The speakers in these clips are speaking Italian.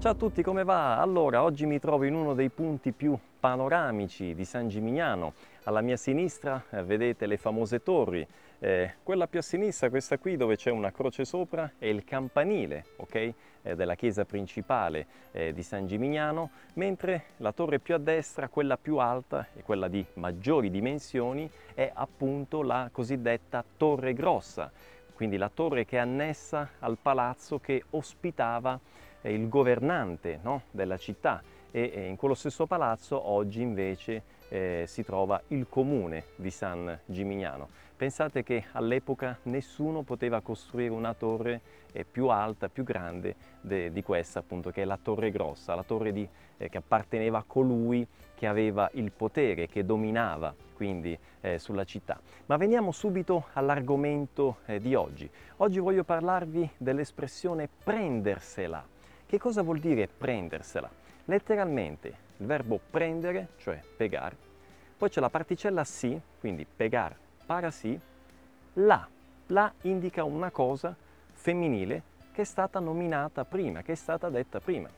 Ciao a tutti, come va? Allora, oggi mi trovo in uno dei punti più panoramici di San Gimignano. Alla mia sinistra eh, vedete le famose torri. Eh, quella più a sinistra, questa qui dove c'è una croce sopra, è il campanile, ok? Eh, della chiesa principale eh, di San Gimignano, mentre la torre più a destra, quella più alta e quella di maggiori dimensioni, è appunto la cosiddetta Torre Grossa, quindi la torre che è annessa al palazzo che ospitava il governante no, della città e in quello stesso palazzo oggi invece eh, si trova il comune di San Gimignano. Pensate che all'epoca nessuno poteva costruire una torre eh, più alta, più grande de, di questa appunto che è la torre grossa, la torre di, eh, che apparteneva a colui che aveva il potere, che dominava quindi eh, sulla città. Ma veniamo subito all'argomento eh, di oggi. Oggi voglio parlarvi dell'espressione prendersela che cosa vuol dire prendersela? Letteralmente il verbo prendere, cioè pegar, poi c'è la particella si, quindi pegar, para si, la. La indica una cosa femminile che è stata nominata prima, che è stata detta prima.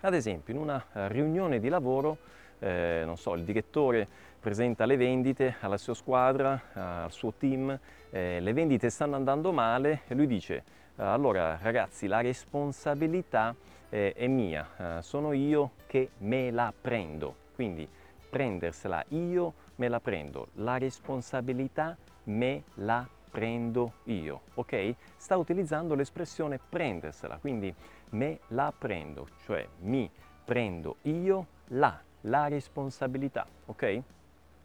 Ad esempio, in una eh, riunione di lavoro, eh, non so, il direttore presenta le vendite alla sua squadra, al suo team, eh, le vendite stanno andando male e lui dice allora ragazzi la responsabilità eh, è mia, eh, sono io che me la prendo, quindi prendersela io me la prendo, la responsabilità me la prendo io, ok? Sta utilizzando l'espressione prendersela, quindi me la prendo, cioè mi prendo io la, la responsabilità, ok?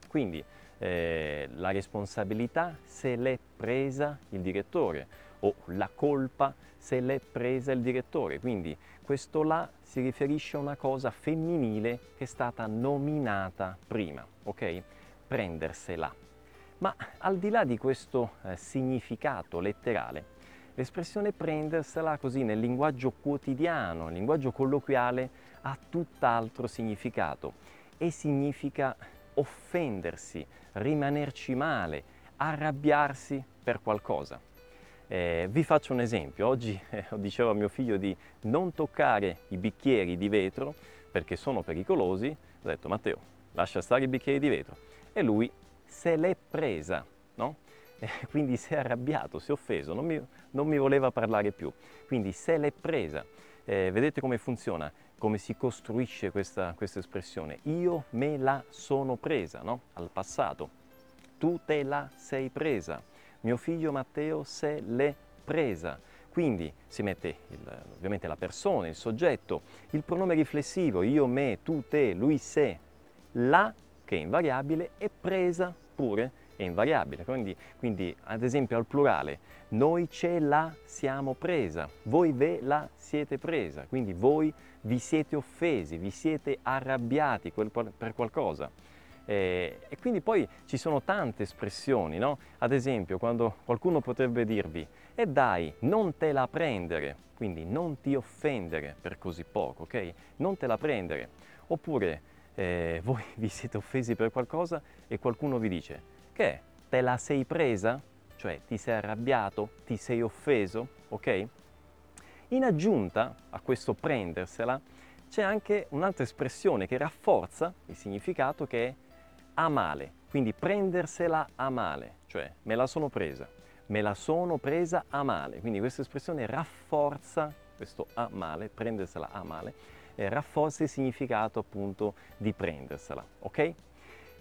Quindi eh, la responsabilità se l'è presa il direttore o la colpa se l'è presa il direttore. Quindi questo là si riferisce a una cosa femminile che è stata nominata prima, ok? Prendersela. Ma al di là di questo eh, significato letterale, l'espressione prendersela così nel linguaggio quotidiano, nel linguaggio colloquiale, ha tutt'altro significato e significa offendersi, rimanerci male, arrabbiarsi per qualcosa. Eh, vi faccio un esempio, oggi eh, dicevo a mio figlio di non toccare i bicchieri di vetro perché sono pericolosi, ho detto Matteo lascia stare i bicchieri di vetro e lui se l'è presa, no? Eh, quindi si è arrabbiato, si è offeso, non mi, non mi voleva parlare più, quindi se l'è presa. Eh, vedete come funziona, come si costruisce questa, questa espressione. Io me la sono presa, no? Al passato. Tu te la sei presa mio figlio Matteo se l'è presa. Quindi si mette il, ovviamente la persona, il soggetto, il pronome riflessivo, io, me, tu, te, lui, se, la, che è invariabile, e presa pure è invariabile. Quindi, quindi ad esempio al plurale, noi ce la siamo presa, voi ve la siete presa, quindi voi vi siete offesi, vi siete arrabbiati per qualcosa. Eh, e quindi poi ci sono tante espressioni, no? Ad esempio, quando qualcuno potrebbe dirvi, e dai, non te la prendere, quindi non ti offendere per così poco, ok? Non te la prendere. Oppure eh, voi vi siete offesi per qualcosa e qualcuno vi dice, che te la sei presa? Cioè ti sei arrabbiato, ti sei offeso, ok? In aggiunta a questo prendersela, c'è anche un'altra espressione che rafforza il significato che è a male, quindi prendersela a male, cioè me la sono presa, me la sono presa a male, quindi questa espressione rafforza questo a male, prendersela a male, eh, rafforza il significato appunto di prendersela, ok?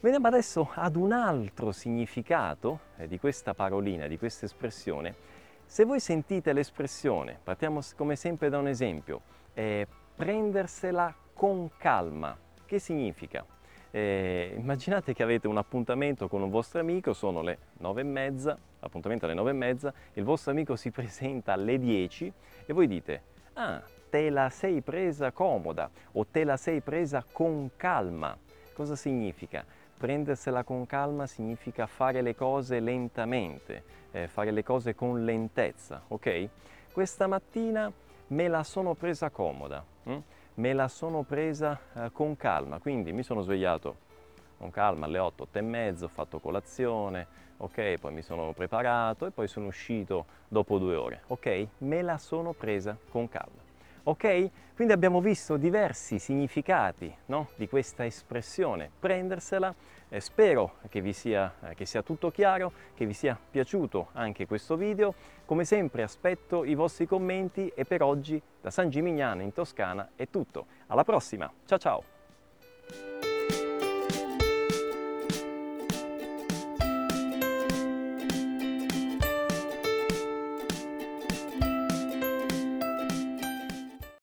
Veniamo adesso ad un altro significato eh, di questa parolina, di questa espressione. Se voi sentite l'espressione, partiamo come sempre da un esempio, eh, prendersela con calma, che significa? Eh, immaginate che avete un appuntamento con un vostro amico, sono le nove e mezza, l'appuntamento alle nove e mezza, il vostro amico si presenta alle 10 e voi dite, ah, te la sei presa comoda o te la sei presa con calma. Cosa significa? Prendersela con calma significa fare le cose lentamente, eh, fare le cose con lentezza, ok? Questa mattina me la sono presa comoda. Hm? Me la sono presa eh, con calma, quindi mi sono svegliato con calma alle 8, 8 e mezzo, ho fatto colazione, ok, poi mi sono preparato e poi sono uscito dopo due ore, ok? Me la sono presa con calma. Ok? Quindi abbiamo visto diversi significati no? di questa espressione, prendersela. Eh, spero che vi sia, eh, che sia tutto chiaro, che vi sia piaciuto anche questo video. Come sempre aspetto i vostri commenti e per oggi da San Gimignano in Toscana è tutto. Alla prossima, ciao ciao!